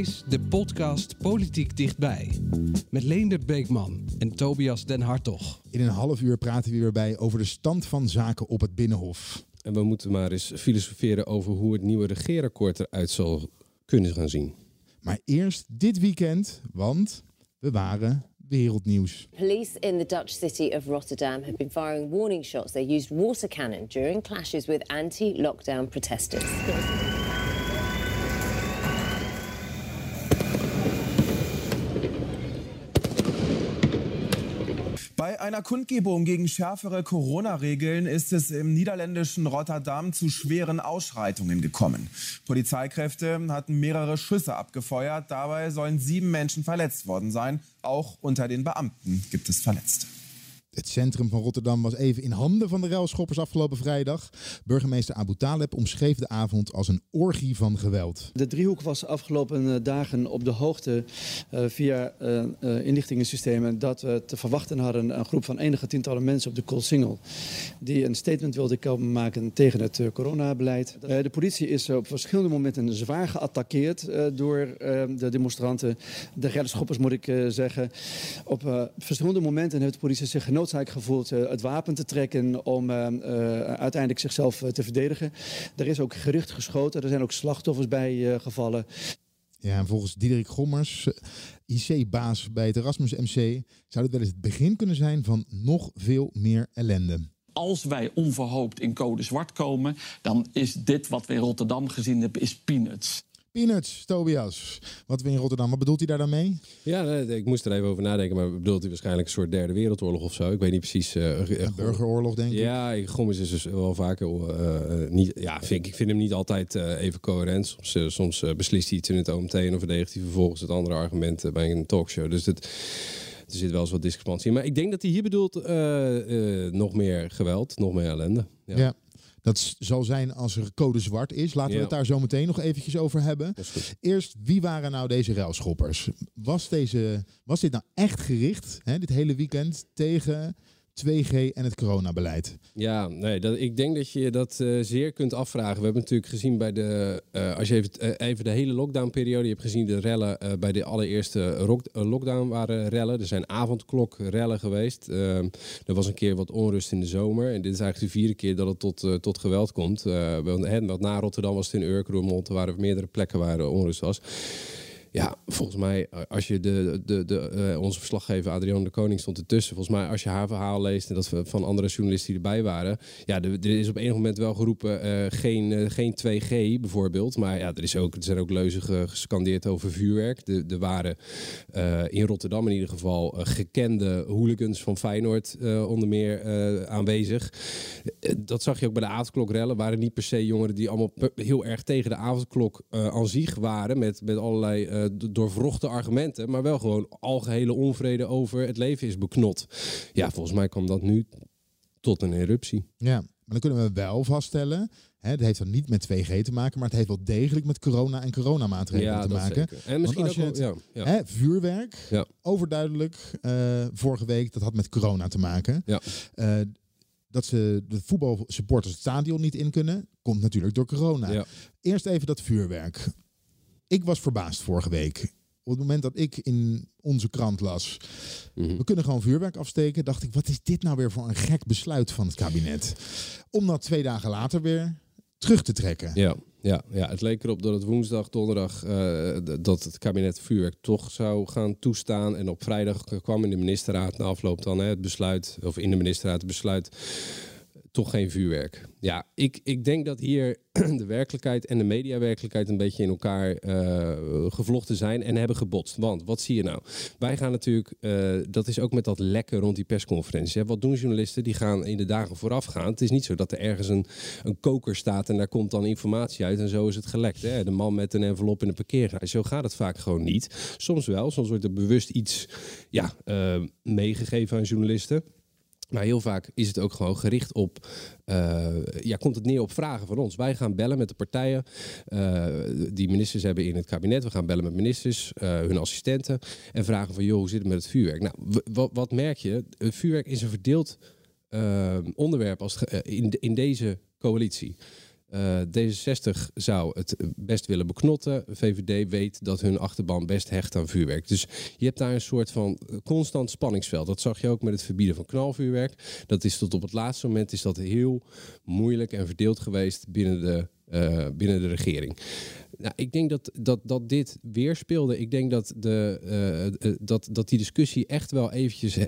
Is de podcast Politiek Dichtbij. Met Leendert Beekman en Tobias Den Hartog. In een half uur praten we weer bij over de stand van zaken op het Binnenhof. En we moeten maar eens filosoferen over hoe het nieuwe regeerakkoord eruit zal kunnen gaan zien. Maar eerst dit weekend, want we waren wereldnieuws. Police in the Dutch city of Rotterdam have been firing warning shots. They used water cannon during clashes with anti-lockdown protesters. Bei einer Kundgebung gegen schärfere Corona-Regeln ist es im niederländischen Rotterdam zu schweren Ausschreitungen gekommen. Polizeikräfte hatten mehrere Schüsse abgefeuert. Dabei sollen sieben Menschen verletzt worden sein. Auch unter den Beamten gibt es Verletzte. Het centrum van Rotterdam was even in handen van de ruilschoppers afgelopen vrijdag. Burgemeester Abu Taleb omschreef de avond als een orgie van geweld. De driehoek was afgelopen eh, dagen op de hoogte uh, via uh, inlichtingensystemen dat we te verwachten hadden een groep van enige tientallen mensen op de Koolsingel die een statement wilden komen maken tegen het coronabeleid. de politie is op verschillende momenten zwaar geattaqueerd door de demonstranten, de reddenschoppers moet ik zeggen. Op verschillende momenten heeft de politie zich genoten noodzaak gevoeld uh, het wapen te trekken om uh, uh, uiteindelijk zichzelf te verdedigen. Er is ook gericht geschoten, er zijn ook slachtoffers bij gevallen. Ja, en volgens Diederik Gommers, IC-baas bij het Erasmus MC, zou dit wel eens het begin kunnen zijn van nog veel meer ellende als wij onverhoopt in code zwart komen, dan is dit wat we in Rotterdam gezien hebben, is peanuts. Peanuts, Tobias. Wat we in Rotterdam, wat bedoelt hij daar dan mee? Ja, ik moest er even over nadenken, maar bedoelt hij waarschijnlijk een soort derde wereldoorlog of zo? Ik weet niet precies. Uh, een burgeroorlog, denk ik. Ja, Gommers is dus wel vaker uh, niet. Ja, vind, ik vind hem niet altijd uh, even coherent. Soms, soms beslist hij iets in het OMT en dan verdedigt hij vervolgens het andere argument bij een talkshow. Dus het er zit wel eens wat discrepantie in. Maar ik denk dat hij hier bedoelt nog meer geweld, nog meer ellende. ja. ja. Dat zal zijn als er code zwart is. Laten we het daar zo meteen nog eventjes over hebben. Eerst, wie waren nou deze ruilschoppers? Was, deze, was dit nou echt gericht, hè, dit hele weekend, tegen 2G en het coronabeleid? Ja, nee, dat, ik denk dat je dat uh, zeer kunt afvragen. We hebben natuurlijk gezien bij de, uh, als je even, uh, even de hele lockdownperiode, hebt gezien de rellen bij de allereerste lockdown waren rellen. Er zijn avondklokrellen geweest. Ehm, er was een keer wat onrust in de zomer. En dit is eigenlijk de vierde keer dat het tot, tot geweld komt. want na Rotterdam was het in Urk, Roermond, er waren meerdere plekken waar onrust was. Ja, volgens mij, eh, als je de, de, de, uh, onze verslaggever Adrian de Koning stond ertussen. Volgens mij, als je haar verhaal leest en dat van andere journalisten die erbij waren. Ja, er, is op enig moment wel geroepen uh, geen, geen 2G bijvoorbeeld. Maar ja, er, is ook, er zijn ook leuzen gescandeerd over vuurwerk. Er waren in Rotterdam in ieder geval gekende hooligans van Feyenoord onder meer aanwezig. dat zag je ook bij de avondklokrellen. Waren niet per se jongeren die allemaal heel erg tegen de avondklok aan zich waren. Met, met allerlei uh, doorvrochte argumenten, maar wel gewoon algehele onvrede over het leven is beknot. Ja, volgens mij kwam dat nu tot een eruptie. Ja, maar dan kunnen we wel vaststellen. Het heeft dan niet met 2G te maken, maar het heeft wel degelijk met corona en coronamaatregelen ja, te maken. Zeker. En misschien ook het, ja, ja. Vuurwerk, ja. overduidelijk. Uh, vorige week, dat had met corona te maken. Ja. Uh, dat ze de voetbalsupporters het stadion niet in kunnen, komt natuurlijk door corona. Ja. Eerst even dat vuurwerk. Ik was verbaasd vorige week. Op het moment dat ik in onze krant las, mm -hmm. we kunnen gewoon vuurwerk afsteken, dacht ik, wat is dit nou weer voor een gek besluit van het kabinet? Om dat twee dagen later weer terug te trekken. Ja, ja, ja. het leek erop dat het woensdag, donderdag, uh, dat het kabinet vuurwerk toch zou gaan toestaan. En op vrijdag kwam in de ministerraad na afloop dan hè, het besluit, of in de ministerraad het besluit toch geen vuurwerk. Ja, ik, ik denk dat hier de werkelijkheid en de mediawerkelijkheid een beetje in elkaar uh, gevlochten zijn en hebben gebotst. Want wat zie je nou? Wij gaan natuurlijk, uh, dat is ook met dat lekken rond die persconferentie. Hè? Wat doen journalisten? Die gaan in de dagen vooraf gaan. Het is niet zo dat er ergens een, een koker staat en daar komt dan informatie uit en zo is het gelekt. Hè? De man met een envelop in de parkeergarage. Zo gaat het vaak gewoon niet. Soms wel, soms wordt er bewust iets ja, uh, meegegeven aan journalisten. Maar heel vaak is het ook gewoon gericht op, uh, ja, komt het neer op vragen van ons. Wij gaan bellen met de partijen uh, die ministers hebben in het kabinet. We gaan bellen met ministers, uh, hun assistenten en vragen van, joh, hoe zit het met het vuurwerk? Nou, wat, wat merk je? Het vuurwerk is een verdeeld onderwerp als in, in deze coalitie. Uh, D66 zou het best willen beknotten. VVD weet dat hun achterban best hecht aan vuurwerk. Dus je hebt daar een soort van constant spanningsveld. Dat zag je ook met het verbieden van knalvuurwerk. Dat is tot op het laatste moment is dat heel moeilijk en verdeeld geweest binnen de, uh, binnen de regering. Nou, ik denk dat, dat, dat dit weer speelde. Ik denk dat, de, uh, dat, dat die discussie echt wel eventjes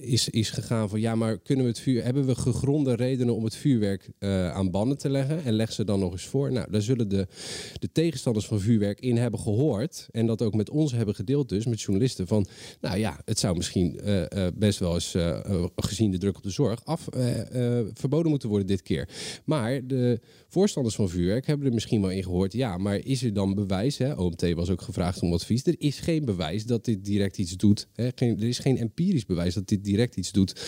is, is gegaan van ja, maar kunnen we het vuur, hebben we gegronde redenen om het vuurwerk aan banden te leggen? En leg ze dan nog eens voor. Nou, daar zullen de, de tegenstanders van vuurwerk in hebben gehoord. En dat ook met ons hebben gedeeld, dus met journalisten. Van nou ja, het zou misschien best wel eens gezien de druk op de zorg af verboden moeten worden dit keer. Maar de voorstanders van vuurwerk hebben er misschien wel in gehoord. Ja, maar is er dan bewijs? Hè? OMT was ook gevraagd om advies. Er is geen bewijs dat dit direct iets doet. Hè? Er is geen empirisch bewijs dat dit direct iets doet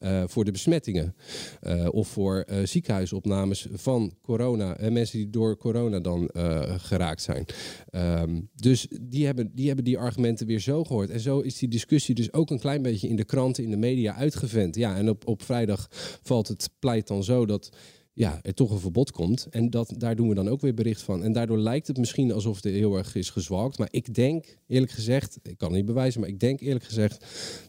uh, voor de besmettingen. Uh, of voor uh, ziekenhuisopnames van corona. En mensen die door corona dan geraakt zijn. Um, dus die hebben, die hebben die argumenten weer zo gehoord. En zo is die discussie dus ook een klein beetje in de kranten, in de media uitgevent. Ja, en op, op vrijdag valt het pleit dan zo dat ja, er toch een verbod komt. En dat, daar doen we dan ook weer bericht van. En daardoor lijkt het misschien alsof er heel erg is gezwalkt. Maar ik denk, eerlijk gezegd, ik kan het niet bewijzen, maar ik denk eerlijk gezegd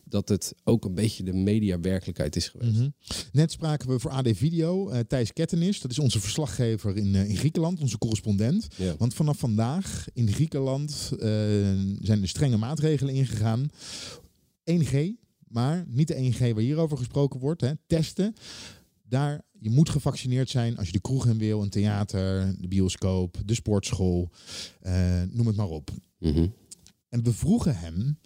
dat het ook een beetje de mediawerkelijkheid is geweest. Mm -hmm. Net spraken we voor AD Video uh, Thijs Kettenis, dat is onze verslaggever in, uh, in Griekenland, onze correspondent. Want vanaf vandaag in Griekenland uh, zijn er strenge maatregelen ingegaan. 1G, maar niet de 1G waar hierover gesproken wordt, hè, testen. Daar, je moet gevaccineerd zijn als je de kroeg in wil, een theater, de bioscoop, de sportschool, uh, noem het maar op. Mm -hmm. En we vroegen hem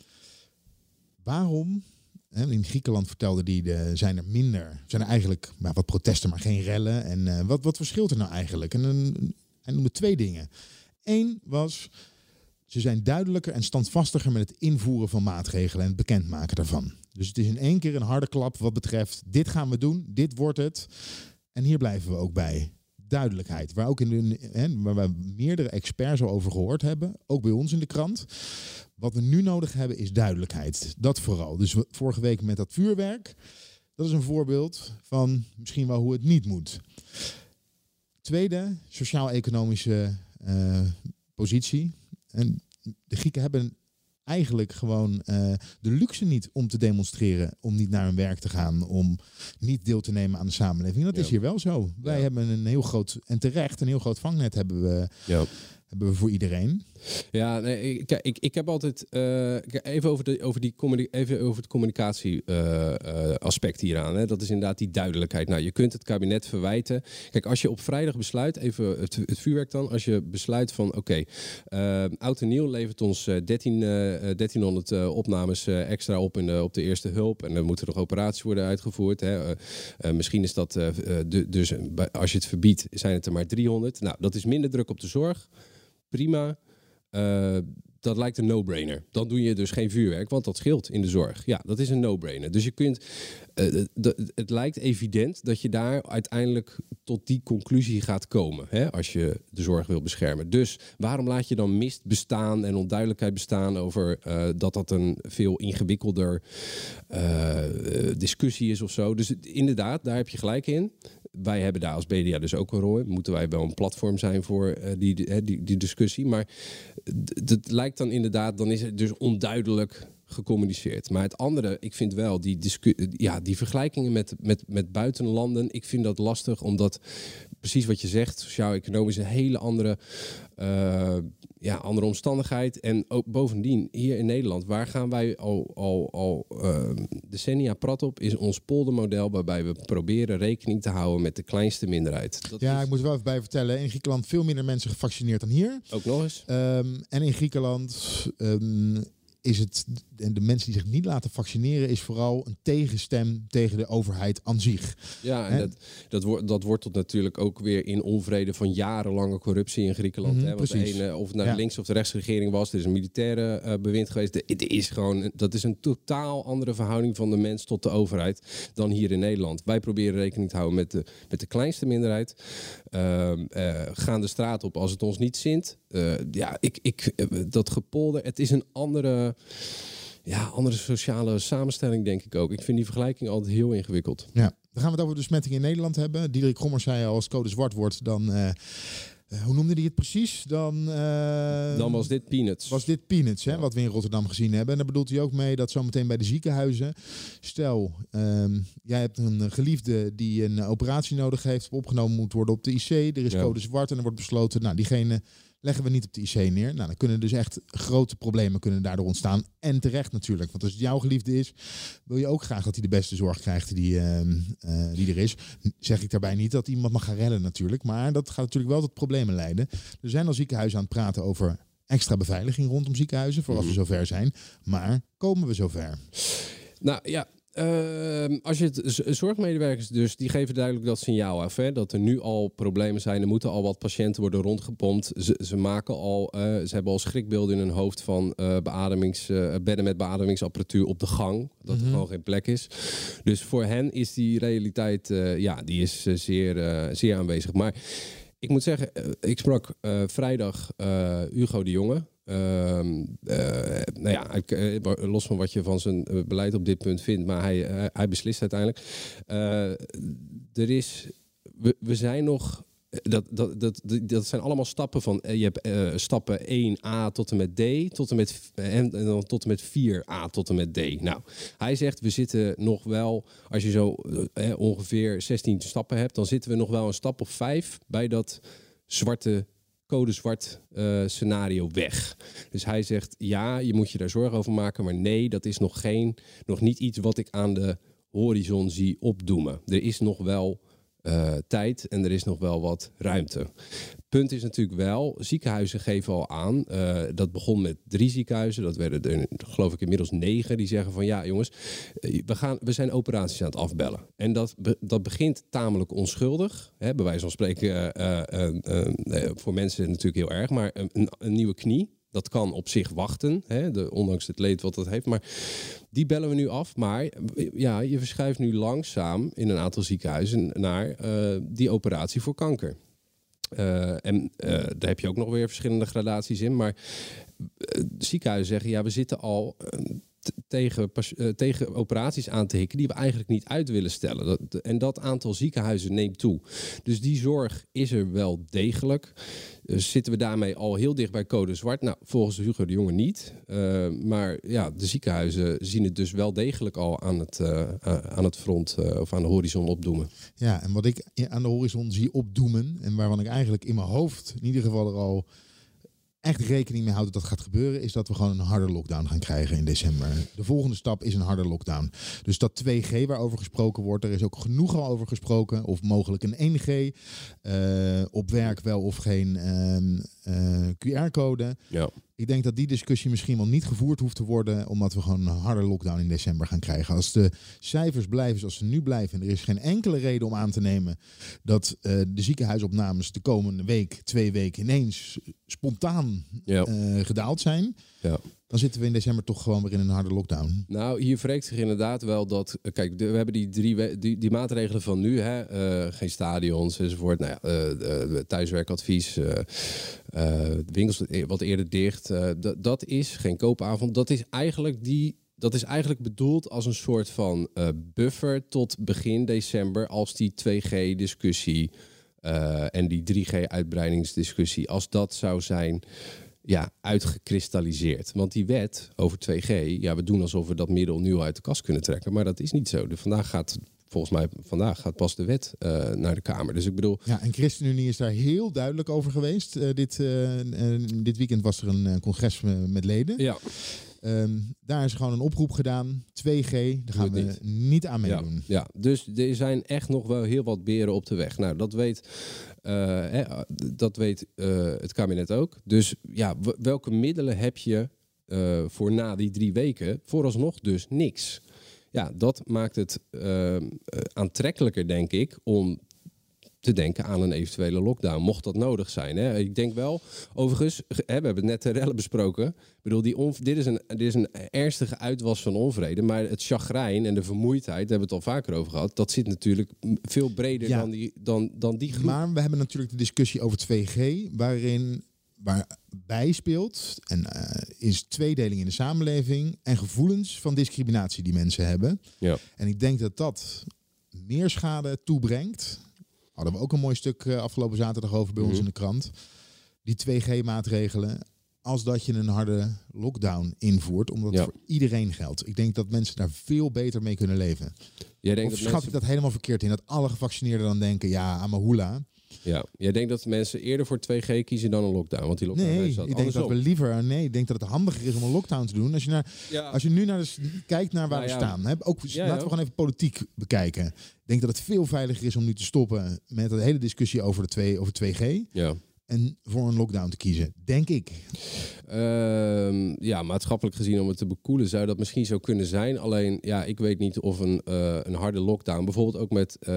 waarom. Hè, in Griekenland vertelde hij, de, zijn er minder, zijn er eigenlijk maar wat protesten, maar geen rellen. En uh, wat, wat verschilt er nou eigenlijk? En een, hij noemde twee dingen. Eén was, ze zijn duidelijker en standvastiger met het invoeren van maatregelen en het bekendmaken daarvan. Dus het is in één keer een harde klap wat betreft dit gaan we doen, dit wordt het. En hier blijven we ook bij. Duidelijkheid, waar, ook in de, hè, waar we meerdere experts al over gehoord hebben, ook bij ons in de krant. Wat we nu nodig hebben is duidelijkheid. Dat vooral. Dus vorige week met dat vuurwerk, dat is een voorbeeld van misschien wel hoe het niet moet. Tweede, sociaal-economische uh, positie. En de Grieken hebben eigenlijk gewoon uh, de luxe niet om te demonstreren, om niet naar hun werk te gaan, om niet deel te nemen aan de samenleving. Dat ja. is hier wel zo. Wij ja. hebben een heel groot, en terecht, een heel groot vangnet hebben we, ja. Hebben voor iedereen. Ja, nee, ik, ik, heb altijd uh, even over de over die even over het communicatie uh, uh, aspect hieraan. Hè. Dat is inderdaad die duidelijkheid. Nou, je kunt het kabinet verwijten. Kijk, als je op vrijdag besluit, even het, het vuurwerk dan, als je besluit van oké, oud en nieuw levert ons 13, 1300 opnames extra op in de, op de eerste hulp en er moeten nog operaties worden uitgevoerd. Hè. misschien is dat de, dus als je het verbiedt, zijn het er maar 300. Nou, dat is minder druk op de zorg. Prima. Uh, dat lijkt een no-brainer. Dan doe je dus geen vuurwerk, want dat scheelt in de zorg. Ja, dat is een no-brainer. Dus je kunt. Uh, het lijkt evident dat je daar uiteindelijk tot die conclusie gaat komen. Hè, als je de zorg wil beschermen. Dus waarom laat je dan mist bestaan en onduidelijkheid bestaan over uh, dat dat een veel ingewikkelder discussie is of zo? Dus inderdaad, daar heb je gelijk in wij hebben daar als BDA dus ook een rol in. Moeten wij wel een platform zijn voor die, die, die, discussie. Maar het lijkt dan inderdaad, dan is het dus onduidelijk gecommuniceerd. Maar het andere, ik vind wel, die, ja, die vergelijkingen met, met, met buitenlanden, ik vind dat lastig, omdat precies wat je zegt. Sociaal-economisch een hele andere, eh, ja, andere omstandigheid. En ook bovendien, hier in Nederland, waar gaan wij al, al, al eh, decennia prat op, is ons poldermodel waarbij we proberen rekening te houden met de kleinste minderheid. Dat ja, is ik moet er wel even bij vertellen. In Griekenland veel minder mensen gevaccineerd dan hier. ook nog eens. Ehm, en in Griekenland ehm, is het, en de mensen die zich niet laten vaccineren, is vooral een tegenstem tegen de overheid aan zich. Ja, en Hè? dat, dat, wordt dat wortelt natuurlijk ook weer in onvrede van jarenlange corruptie in Griekenland. Mhm, hè? Want de precies. ene, of het nou Ja. de links- of de rechtsregering was, er is een militaire eh, bewind geweest. De- Het is gewoon, dat is een totaal andere verhouding van de mens tot de overheid dan hier in Nederland. Wij proberen rekening te houden met de, met de kleinste minderheid. Ehm, eh, gaan de straat op als het ons niet zint. Eh, ja, ik, ik, eh, dat gepolder, het is een andere, ja, andere sociale samenstelling, denk ik ook. Ik vind die vergelijking altijd heel ingewikkeld. Ja, dan gaan we het over de besmetting in Nederland hebben. Diederik Gommers zei al, als code zwart wordt, dan... hoe noemde hij het precies? Dan, eh, Dan was dit peanuts. was dit peanuts, hè, wat we in Rotterdam gezien hebben. En daar bedoelt hij ook mee dat zometeen bij de ziekenhuizen... Stel, ehm, jij hebt een geliefde die een operatie nodig heeft... opgenomen moet worden op de IC. Er is Ja. code zwart en er wordt besloten... nou, diegene leggen we niet op de IC neer. Nou, dan kunnen dus echt grote problemen kunnen daardoor ontstaan. En terecht natuurlijk. Want als het jouw geliefde is... wil je ook graag dat hij de beste zorg krijgt die, ehm, eh, die er is. Zeg ik daarbij niet dat iemand mag gaan redden natuurlijk. Maar dat gaat natuurlijk wel tot problemen leiden. Er zijn al ziekenhuizen aan het praten over extra beveiliging rondom ziekenhuizen. Voor als we Mhm. zover zijn. Maar komen we zover? Nou ja, ehm, als je het zorgmedewerkers dus, die geven duidelijk dat signaal af. Hè, dat er nu al problemen zijn. Er moeten al wat patiënten worden rondgepompt. Ze, ze maken al, eh, ze hebben al schrikbeelden in hun hoofd van eh, beademings, eh, bedden met beademingsapparatuur op de gang. Dat er gewoon geen plek is. Dus voor hen is die realiteit, ja, die is zeer, zeer aanwezig. Maar ik moet zeggen, ik sprak vrijdag Hugo de Jonge. Ehm, eh, nou ja, eh, los van wat je van zijn eh, beleid op dit punt vindt, maar hij, hij beslist uiteindelijk. Er is, we, we zijn nog. Dat, dat, dat, dat- zijn allemaal stappen van. Je hebt stappen 1a tot en met D, tot en met, en, en dan tot en met 4a tot en met D. Nou, hij zegt we zitten nog wel, als je zo ongeveer 16 stappen hebt, dan zitten we nog wel een stap of 5 bij dat zwarte code zwart eh, scenario weg. Dus hij zegt ja, je moet je daar zorgen over maken, maar nee, dat is nog geen, nog niet iets wat ik aan de horizon zie opdoemen. Er is nog wel eh, tijd en er is nog wel wat ruimte. Punt is natuurlijk wel, ziekenhuizen geven al aan. eh, dat begon met drie ziekenhuizen, dat werden er geloof ik inmiddels negen die zeggen van ja jongens, eh, we, gaan, we zijn operaties aan het afbellen. En dat, dat begint tamelijk onschuldig. Hè, bij wijze van spreken, voor mensen natuurlijk heel erg, maar een nieuwe knie. Dat kan op zich wachten, hè, de, ondanks het leed wat dat heeft. Maar die bellen we nu af. Maar ja, je verschuift nu langzaam in een aantal ziekenhuizen naar eh, die operatie voor kanker. Eh, en eh, daar heb je ook nog weer verschillende gradaties in. Maar ziekenhuizen zeggen, ja, we zitten al tegen, eh, tegen operaties aan te hikken die we eigenlijk niet uit willen stellen. En dat aantal ziekenhuizen neemt toe. Dus die zorg is er wel degelijk. Dus zitten we daarmee al heel dicht bij code zwart? Nou, volgens Hugo de Jonge niet. Eh, maar ja, de ziekenhuizen zien het dus wel degelijk al aan het, eh, aan het front eh, of aan de horizon opdoemen. Ja, en wat ik aan de horizon zie opdoemen... en waarvan ik eigenlijk in mijn hoofd in ieder geval er al echt rekening mee houd dat dat gaat gebeuren... is dat we gewoon een harde lockdown gaan krijgen in december. De volgende stap is een harde lockdown. Dus dat 2G waarover gesproken wordt, er is ook genoeg al over gesproken. Of mogelijk een 1G. eh, op werk wel of geen ehm, eh, QR-code. Ja. Ik denk dat die discussie misschien wel niet gevoerd hoeft te worden, omdat we gewoon een harde lockdown in december gaan krijgen. Als de cijfers blijven zoals ze nu blijven, en er is geen enkele reden om aan te nemen dat eh, de ziekenhuisopnames de komende week, twee weken ineens spontaan Ja. eh, gedaald zijn, Ja. dan zitten we in december toch gewoon weer in een harde lockdown. Nou, hier wreekt zich inderdaad wel dat. eh, Kijk, we hebben die drie die, die maatregelen van nu, hè, eh, geen stadions enzovoort. Nou ja, eh, thuiswerkadvies, winkels wat eerder dicht. dat- is geen koopavond. Dat is eigenlijk die. Dat is eigenlijk bedoeld als een soort van buffer tot begin december, als die 2G-discussie eh, en die 3G-uitbreidingsdiscussie, als dat zou zijn ja, uitgekristalliseerd. Want die wet over 2G, ja, we doen alsof we dat middel nu al uit de kast kunnen trekken. Maar dat is niet zo. Dus vandaag gaat volgens mij vandaag gaat pas de wet eh, naar de Kamer. Dus ik bedoel... Ja, en ChristenUnie is daar heel duidelijk over geweest. Eh, dit, eh, dit weekend was er een congres me- met leden. Ja. Ehm, daar is gewoon een oproep gedaan. 2G, daar gaan we het niet, aan Ja, meedoen. ja, dus er zijn echt nog wel heel wat beren op de weg. Nou, dat weet, hè, dat weet eh, het kabinet ook. Dus ja, welke middelen heb je eh, voor na die drie weken? Vooralsnog dus niks. Ja, dat maakt het eh, eh, aantrekkelijker, denk ik, om te denken aan een eventuele lockdown, mocht dat nodig zijn. Hè. Ik denk wel, overigens, hè, we hebben het net de rellen besproken. Ik bedoel, die on, dit, is een, dit is een ernstige uitwas van onvrede, maar het chagrijn en de vermoeidheid, daar hebben we het al vaker over gehad, dat zit natuurlijk veel breder Ja. dan, die, dan, dan die groep. Maar we hebben natuurlijk de discussie over 2G, waarin waarbij speelt en eh, is tweedeling in de samenleving en gevoelens van discriminatie die mensen hebben. Ja. En ik denk dat dat meer schade toebrengt. Hadden we ook een mooi stuk eh, afgelopen zaterdag over bij ons Mhm. in de krant. Die 2G-maatregelen. Als dat je een harde lockdown invoert, omdat Ja. het voor iedereen geldt. Ik denk dat mensen daar veel beter mee kunnen leven. Jij denkt of dat schat mensen- ik dat helemaal verkeerd in? Dat alle gevaccineerden dan denken, ja, amahula. Ja, jij denkt dat mensen eerder voor 2G kiezen dan een lockdown, want die lockdown Nee, ik denk dat we liever. Nee, ik denk dat het handiger is om een lockdown te doen. Als je, naar, Ja. als je nu naar de, kijkt naar waar Nou we ja. staan. Hè, ook, Ja, laten we gewoon even politiek bekijken. Ik denk dat het veel veiliger is om nu te stoppen met de hele discussie over, de twee, over 2G. Ja. En voor een lockdown te kiezen. Denk ik. Ehm, ja, maatschappelijk gezien om het te bekoelen zou dat misschien zo kunnen zijn. Alleen, ja, ik weet niet of een, eh, een harde lockdown, bijvoorbeeld ook met eh,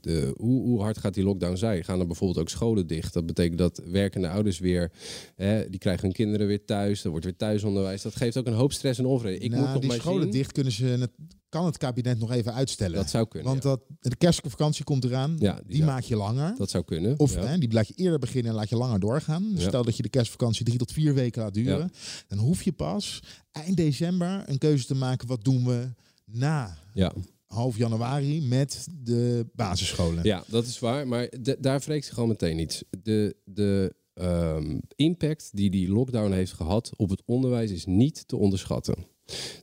de, hoe, hoe hard gaat die lockdown zijn? Gaan er bijvoorbeeld ook scholen dicht? Dat betekent dat werkende ouders weer, hè, die krijgen hun kinderen weer thuis, er wordt weer thuisonderwijs. Dat geeft ook een hoop stress en onvrede. Ik nou, moet nog die maar scholen zien. dicht kunnen ze. Kan het kabinet nog even uitstellen? Dat zou kunnen. Want dat, de kerstvakantie komt eraan. Ja, die maak je langer. Dat zou kunnen. Of ja. hè, die laat je eerder beginnen en laat je langer doorgaan. Dus. Stel dat je de kerstvakantie drie tot vier weken laat duren. Dan hoef je pas eind december een keuze te maken. Wat doen we na Ja. half januari met de basisscholen? Ja, dat is waar. Maar d- daar wreekt zich al meteen iets. De, de ehm, impact die die lockdown heeft gehad op het onderwijs is niet te onderschatten.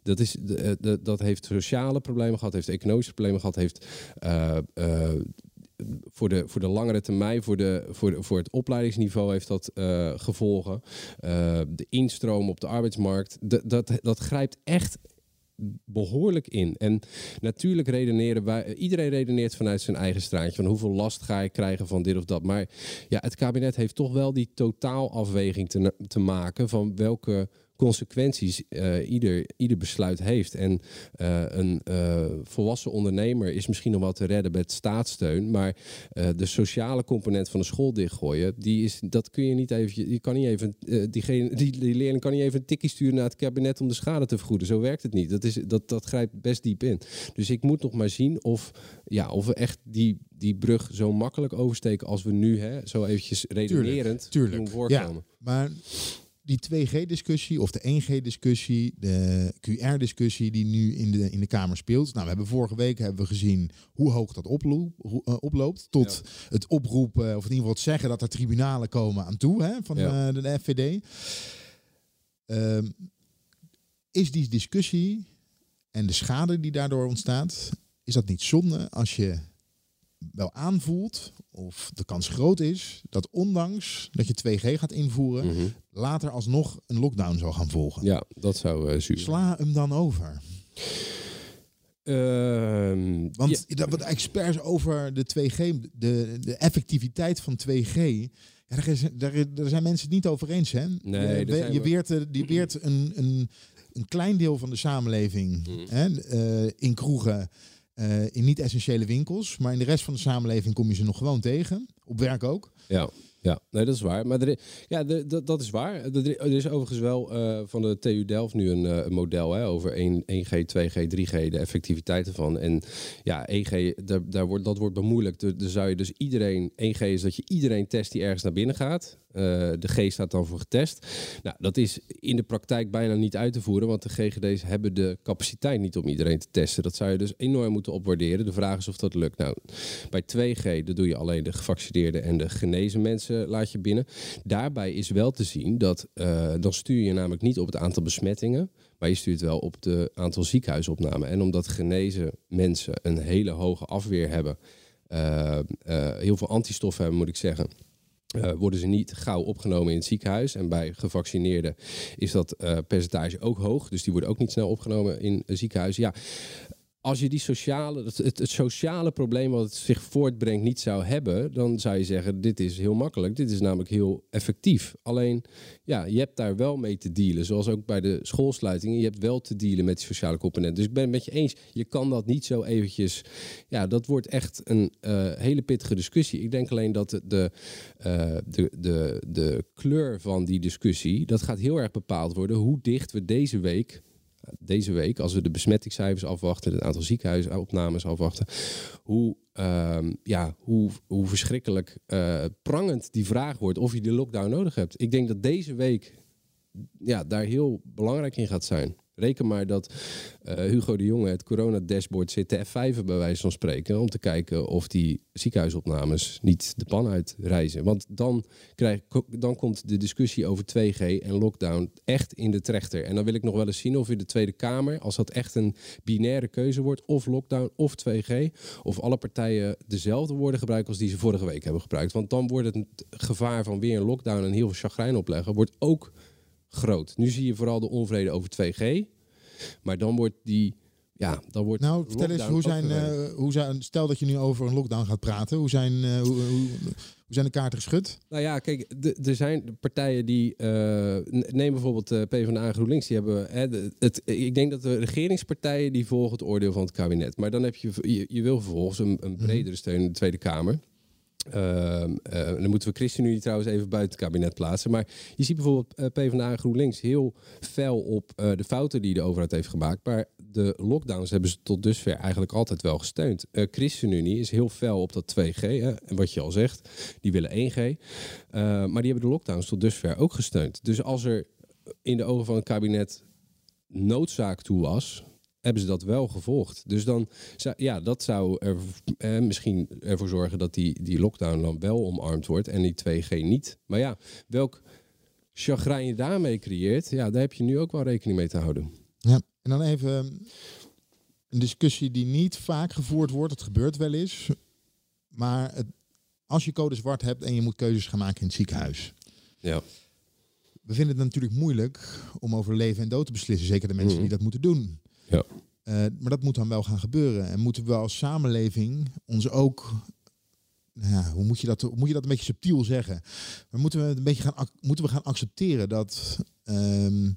Dat, is, de, eh, de- dat heeft sociale problemen gehad, heeft economische problemen gehad, heeft eh, eh, voor, de, voor de langere termijn, voor, de, voor, de- voor het opleidingsniveau heeft dat eh, gevolgen. Eh, de instroom op de arbeidsmarkt, dat, dat grijpt echt behoorlijk in. En natuurlijk redeneren wij, iedereen redeneert vanuit zijn eigen straatje van hoeveel last ga ik krijgen van dit of dat. Maar ja, het kabinet heeft toch wel die totaalafweging te, te maken van welke consequenties eh, ieder, ieder besluit heeft. En eh, een eh, volwassen ondernemer is misschien nog wel te redden met staatssteun, maar de sociale component van de school dichtgooien, die is, dat kun je niet even, je kan niet even, diegene, die, die leerling kan niet even een tikkie sturen naar het kabinet om de schade te vergoeden. Zo werkt het niet. Dat, is, dat, dat grijpt best diep in. Dus ik moet nog maar zien of, ja, of we echt die, die brug zo makkelijk oversteken als we nu hè, zo eventjes redenerend tuurlijk. doen voorkomen. Ja, maar die 2G-discussie of de 1G-discussie, de QR-discussie die nu in de, in de Kamer speelt. Nou, we hebben vorige week hebben we gezien hoe hoog dat oploopt, hoe- eh, oploopt tot het oproepen, of in ieder geval het zeggen dat er tribunalen komen aan toe hè, van Ja. eh, de FVD. Ehm, is die discussie en de schade die daardoor ontstaat, is dat niet zonde als je wel aanvoelt of de kans groot is dat ondanks dat je 2G gaat invoeren, Mhm. later alsnog een lockdown zal gaan volgen. Ja, dat zou eh zuur. Sla hem dan over. Ehm, Want dat wat experts over de 2G, de, de effectiviteit van 2G. Ja, daar, is, daar, is- daar zijn mensen het niet over eens. Hè? Nee, je, zijn je we- weert, eh, je weert een, een, een klein deel van de samenleving Mhm. hè, eh, in kroegen, eh, in niet-essentiële winkels. Maar in de rest van de samenleving kom je ze nog gewoon tegen. Op werk ook. Ja, ja nee, dat is waar. Maar er, i- ja, dat- is waar. Er, is overigens wel eh, van de TU Delft nu een, eh, een model hè, over 1, 1G, 2G, 3G, de effectiviteit ervan. En ja, 1G, daar, daar wordt, dat wordt bemoeilijkt. Dan zou je dus iedereen, 1G is dat je iedereen test die ergens naar binnen gaat. Eh, de G staat dan voor getest. Nou, dat is in de praktijk bijna niet uit te voeren, want de GGD's hebben de capaciteit niet om iedereen te testen. Dat zou je dus enorm moeten opwaarderen. De vraag is of dat lukt. Nou, bij 2G dan doe je alleen de gevaccineerde en de genezen mensen laat je binnen. Daarbij is wel te zien dat eh, dan stuur je namelijk niet op het aantal besmettingen, Maar je stuurt wel op de aantal ziekenhuisopnamen. En omdat genezen mensen een hele hoge afweer hebben, uh, heel veel antistoffen hebben, moet ik zeggen. Uh, worden ze niet gauw opgenomen in het ziekenhuis. En bij gevaccineerden is dat percentage ook hoog. Dus die worden ook niet snel opgenomen in ziekenhuizen. Ja, als je die sociale, het, het, sociale probleem wat het zich voortbrengt niet zou hebben, dan zou je zeggen: dit is heel makkelijk. Dit is namelijk heel effectief. Alleen, ja, je hebt daar wel mee te dealen. Zoals ook bij de schoolsluitingen. Je hebt wel te dealen met die sociale component. Dus ik ben het met je eens. Je kan dat niet zo eventjes. Ja, dat wordt echt een uh, hele pittige discussie. Ik denk alleen dat de, uh, de, de, de kleur van die discussie. dat gaat heel erg bepaald worden hoe dicht we deze week deze week, als we de besmettingscijfers afwachten, het aantal ziekenhuisopnames afwachten, hoe, uh, ja, hoe, hoe verschrikkelijk uh, prangend die vraag wordt of je de lockdown nodig hebt. Ik denk dat deze week ja, daar heel belangrijk in gaat zijn. Reken maar dat uh, Hugo de Jonge het corona-dashboard zit te F5 bij wijze van spreken. Om te kijken of die ziekenhuisopnames niet de pan uitreizen. Want dan, krijg, dan komt de discussie over 2G en lockdown echt in de trechter. En dan wil ik nog wel eens zien of in de Tweede Kamer, als dat echt een binaire keuze wordt, of lockdown of 2G, of alle partijen dezelfde woorden gebruiken als die ze vorige week hebben gebruikt. Want dan wordt het gevaar van weer een lockdown en heel veel chagrijn opleggen, wordt ook groot. Nu zie je vooral de onvrede over 2G. Maar dan wordt die. Ja, dan wordt. Nou, vertel eens, hoe zijn, uh, hoe zijn. Stel dat je nu over een lockdown gaat praten. Hoe zijn, uh, hoe, hoe, hoe, zijn de kaarten geschud? Nou ja, kijk, er zijn partijen die. Uh, neem bijvoorbeeld uh, PvdA GroenLinks. Die hebben. Hè, het, ik denk dat de regeringspartijen. die volgen het oordeel van het kabinet. Maar dan heb je. Je, je wil vervolgens een, een bredere steun in de Tweede Kamer. Uh, uh, dan moeten we ChristenUnie trouwens even buiten het kabinet plaatsen. Maar je ziet bijvoorbeeld uh, PvdA en GroenLinks heel fel op de fouten die de overheid heeft gemaakt. Maar de lockdowns hebben ze tot dusver eigenlijk altijd wel gesteund. ChristenUnie is heel fel op dat 2G. Hè, en wat je al zegt, die willen 1G. maar die hebben de lockdowns tot dusver ook gesteund. Dus als er in de ogen van het kabinet noodzaak toe was hebben ze dat wel gevolgd. Dus dan, ja, dat zou er eh, misschien ervoor zorgen dat die, die lockdown dan wel omarmd wordt en die 2G niet. Maar ja, welk chagrijn je daarmee creëert, ja, daar heb je nu ook wel rekening mee te houden. Ja, en dan even een discussie die niet vaak gevoerd wordt. Het gebeurt wel eens. Maar het, als je code zwart hebt en je moet keuzes gaan maken in het ziekenhuis. Ja. We vinden het natuurlijk moeilijk om over leven en dood te beslissen. Zeker de mensen Mhm. die dat moeten doen. Ja. Eh, maar dat moet dan wel gaan gebeuren. En moeten we als samenleving ons ook. Nou hoe moet je, dat, moet je dat een beetje subtiel zeggen? Moeten we een beetje gaan, moeten we gaan accepteren dat ehm,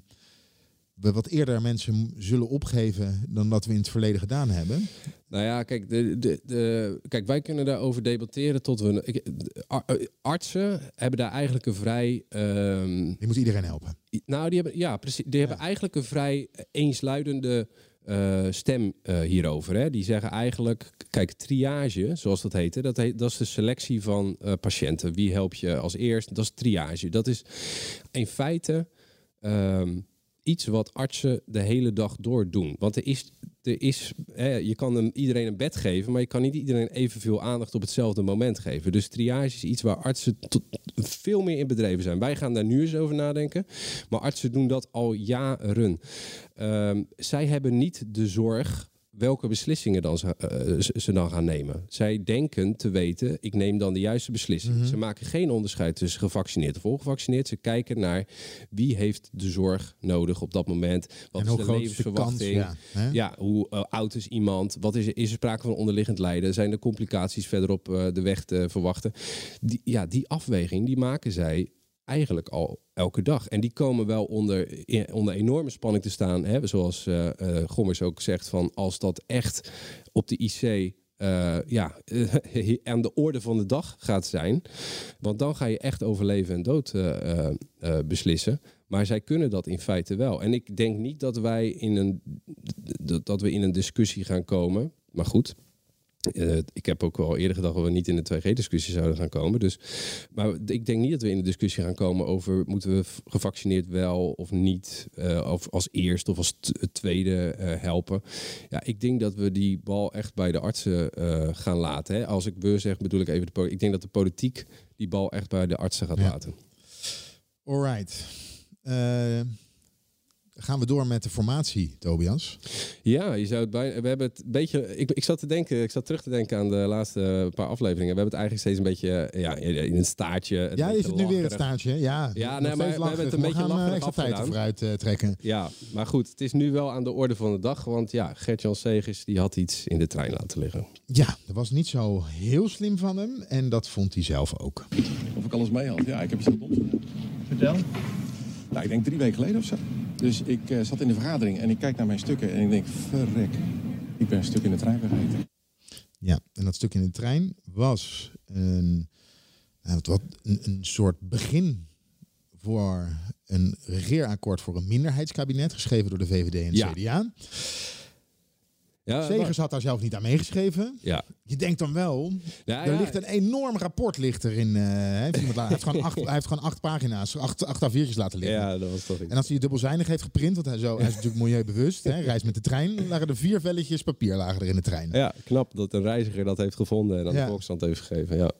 we wat eerder mensen zullen opgeven dan dat we in het verleden gedaan hebben? Nou ja, kijk, de, de, de, kijk wij kunnen daarover debatteren tot we. ik- eh, artsen hebben daar eigenlijk een vrij. ehm, Je moet iedereen helpen. Nou, die hebben, ja, precies. Die hebben eigenlijk een vrij eensluidende eh, stem eh, hierover. Hè. Die zeggen eigenlijk, kijk, triage, zoals dat heet, hè, dat, heet dat is de selectie van patiënten. Wie help je als eerst? Dat is triage. Dat is in feite ehm, iets wat artsen de hele dag door doen. Want er is, er is hè, je kan iedereen een bed geven, maar je kan niet iedereen evenveel aandacht op hetzelfde moment geven. Dus triage is iets waar artsen tot, veel meer in bedreven zijn. Wij gaan daar nu eens over nadenken, maar artsen doen dat al jaren. Ehm, zij hebben niet de zorg welke beslissingen dan ze, eh, ze- ze dan gaan nemen. Zij denken te weten, ik neem dan de juiste beslissing. Mhm. Ze maken geen onderscheid tussen gevaccineerd of ongevaccineerd. Ze kijken naar wie heeft de zorg nodig op dat moment. Wat En is de levensverwachting? kans, ja, hoe eh, oud is iemand? Wat is, er- is er sprake van onderliggend lijden? Zijn er complicaties verderop eh, de weg te verwachten? Die, ja, die afweging die maken zij eigenlijk al elke dag. En die komen wel onder, onder enorme spanning te staan. Hè? Zoals eh, Gommers ook zegt, van als dat echt op de IC... eh, ja, aan de orde van de dag gaat zijn. Want dan ga je echt over leven en dood beslissen. Maar zij kunnen dat in feite wel. En ik denk niet dat wij in een, dat we in een discussie gaan komen. Maar goed, eh, ik heb ook wel eerder gedacht dat we niet in de 2G-discussie zouden gaan komen. Dus, maar ik denk niet dat we in de discussie gaan komen over moeten we gevaccineerd wel of niet, eh, of als eerst of als t- tweede eh, helpen. Ja, ik denk dat we die bal echt bij de artsen eh, gaan laten. Hè. Als ik we zeg, bedoel ik even de politiek. Ik denk dat de politiek die bal echt bij de artsen gaat Ja. laten. Alright. Eh, gaan we door met de formatie, Tobias. Ja, je zou het bijna. We hebben het een beetje. Ik, ik zat te denken, ik zat terug te denken aan de laatste paar afleveringen. We hebben het eigenlijk steeds een beetje eh, ja, in een staartje. een Ja, is het nu weer lacherig. staartje? Ja, Ja, nee, maar we hebben het een beetje gaan eh, extra vooruit eh, trekken. Ja, maar goed, het is nu wel aan de orde van de dag. Want ja, Gert-Jan Segers die had iets in de trein laten liggen. Ja, dat was niet zo heel slim van hem. En dat vond hij zelf ook. Of ik alles mee had. Ja, ik heb het op. Vertel. Nou, ik denk drie weken geleden of zo. Dus ik eh, zat in de vergadering en ik kijk naar mijn stukken en ik denk, verrek. Ik ben een stuk in de trein vergeten. Ja, en dat stuk in de trein was een, nou, wat, een, een soort begin voor een regeerakkoord voor een minderheidskabinet, geschreven door de VVD en de Ja. CDA. Ja, Segers had daar zelf niet aan meegeschreven. Ja. Je denkt dan wel, Ja, er ligt een enorm rapport ligt erin. eh, heeft hij, heeft gewoon acht, hij heeft gewoon acht pagina's, acht, acht A4'tjes laten liggen. Ja, dat was toch. En als hij dubbelzijdig heeft geprint, want hij, zo, hij is natuurlijk milieubewust, hè, reist met de trein, lagen er vier velletjes papier lagen er in de trein. Ja, knap dat een reiziger dat heeft gevonden en aan de Volkskrant heeft gegeven. Ja.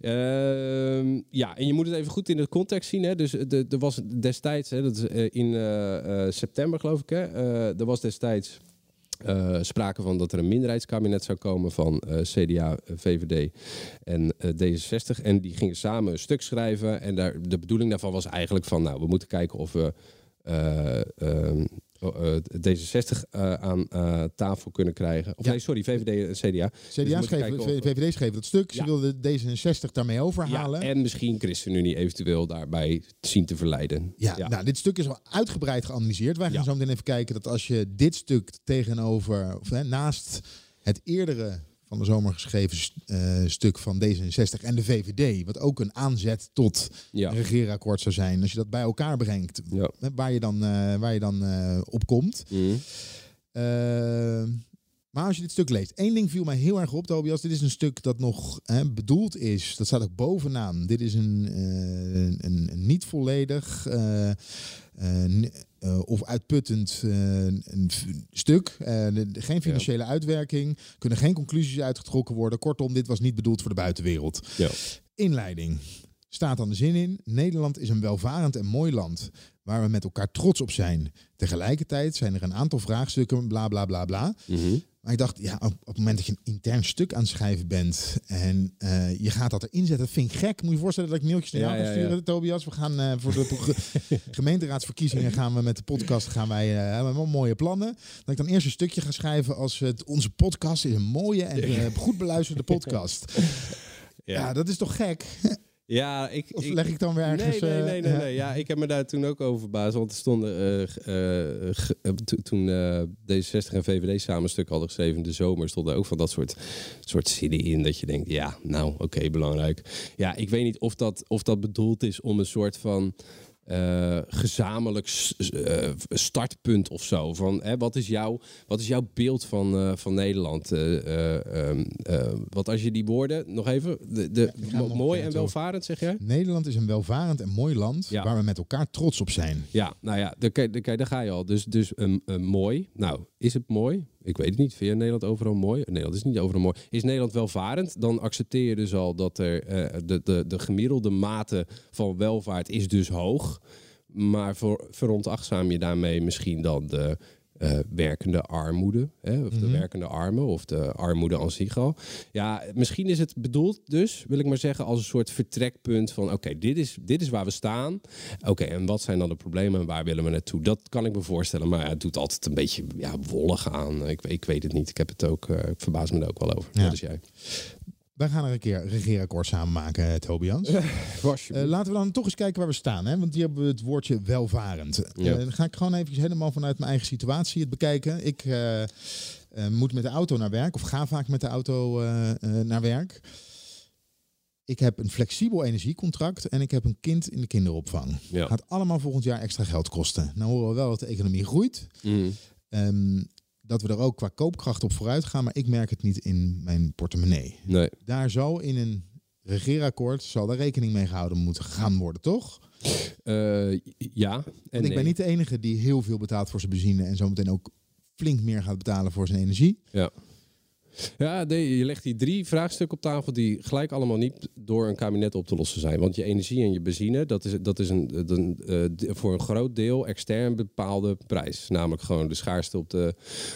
Ehm, ja, en je moet het even goed in de context zien. Hè. Dus de- er was destijds, hè, dat is eh, in eh, september geloof ik, hè, er was destijds eh, sprake van dat er een minderheidskabinet zou komen van eh, CDA, VVD en eh, D66. En die gingen samen een stuk schrijven. En daar, de bedoeling daarvan was eigenlijk van, nou, we moeten kijken of we D66 eh, aan eh, tafel kunnen krijgen. Of Ja. nee, sorry, VVD en CDA. Dus we CDA moeten schreef, kijken of- VVD schreef dat stuk, ze Ja. wilden D66 daarmee overhalen. Ja, en misschien ChristenUnie eventueel daarbij zien te verleiden. Ja, Nou, dit stuk is wel uitgebreid geanalyseerd. Wij gaan zo meteen even kijken dat als je dit stuk tegenover, of, hè, naast het eerdere van de zomer geschreven eh, stuk van D66 en de VVD, wat ook een aanzet tot Ja. een regeerakkoord zou zijn, als je dat bij elkaar brengt, Ja. waar je dan, eh, waar je dan eh, op komt. Mhm. Maar als je dit stuk leest, één ding viel mij heel erg op, Tobias. Dit is een stuk dat nog hè, bedoeld is. Dat staat ook bovenaan. Dit is een, een, een niet volledig n- eh, of uitputtend eh, een stuk. Eh, geen financiële uitwerking. Kunnen geen conclusies uitgetrokken worden. Kortom, dit was niet bedoeld voor de buitenwereld. Ja. Inleiding. Staat dan de zin in. Nederland is een welvarend en mooi land waar we met elkaar trots op zijn. Tegelijkertijd zijn er een aantal vraagstukken, bla bla bla bla. Mhm. Maar ik dacht, ja, op, op het moment dat je een intern stuk aan het schrijven bent en eh, je gaat dat erin zetten, dat vind ik gek. Moet je je voorstellen dat ik mailtjes naar Ja, jou ja, ja. sturen, Tobias? We gaan eh, voor de gemeenteraadsverkiezingen gaan we met de podcast gaan wij eh, hebben we wel mooie plannen. Dat ik dan eerst een stukje ga schrijven als het, onze podcast is een mooie en goed beluisterde podcast. Ja. dat is toch gek? Ja, ik, Of leg ik dan weer ergens... Nee, nee, eh, nee, nee, ja. nee. Ja, ik heb me daar toen ook over verbaasd. Want er stonden eh, eh, to- toen eh, D66 en VVD samen een stuk hadden geschreven in de zomer, stonden ook van dat soort, soort zinnen in dat je denkt, ja, nou, oké, belangrijk. Ja, ik weet niet of dat, of dat bedoeld is om een soort van eh, gezamenlijk eh, startpunt of zo. Van, hè, wat, is jouw, wat is jouw beeld van, eh, van Nederland? Eh, eh, ehm, eh, want als je die woorden, nog even, de, de, mooi en welvarend zeg jij? Nederland is een welvarend en mooi land Ja. waar we met elkaar trots op zijn. Ja, nou ja, daar, ga je al. Dus, dus een mooi. Nou, is het mooi? Ik weet het niet. Vind je Nederland overal mooi? Nederland is niet overal mooi. Is Nederland welvarend? Dan accepteer je dus al dat er eh, de, de, de gemiddelde mate van welvaart is dus hoog. Maar voor, veronachtzaam je daarmee misschien dan de eh, werkende armoede. Hè? Of de Mhm. werkende armen. Of de armoede aan zich al. Ja, misschien is het bedoeld dus, wil ik maar zeggen, als een soort vertrekpunt van... oké, dit, is, dit is waar we staan. Oké, en wat zijn dan de problemen en waar willen we naartoe? Dat kan ik me voorstellen, maar ja, het doet altijd een beetje ja, wollig aan. Ik, ik weet het niet. Ik heb het ook, eh, ik verbaas me er ook wel over. Ja. Is jij? Wij gaan er een keer een regeerakkoord samen maken, eh, Tobias. Eh, laten we dan toch eens kijken waar we staan. Hè? Want hier hebben we het woordje welvarend. Ja. Eh, dan ga ik gewoon even helemaal vanuit mijn eigen situatie het bekijken. Ik eh, eh, moet met de auto naar werk, of ga vaak met de auto eh, eh, naar werk. Ik heb een flexibel energiecontract en ik heb een kind in de kinderopvang. Ja. Gaat allemaal volgend jaar extra geld kosten. Nou horen we wel dat de economie groeit. Mhm. Ehm, dat we er ook qua koopkracht op vooruit gaan, maar ik merk het niet in mijn portemonnee. Nee. Daar zal in een regeerakkoord zal daar rekening mee gehouden moeten gaan worden, toch? Eh, ja. En Want ik nee. ben niet de enige die heel veel betaalt voor zijn benzine en zometeen ook flink meer gaat betalen voor zijn energie. Ja. Ja, nee, je legt die drie vraagstukken op tafel die gelijk allemaal niet door een kabinet op te lossen zijn. Want je energie en je benzine, dat is, dat is een, een, eh, voor een groot deel extern bepaalde prijs. Namelijk gewoon de schaarste op de,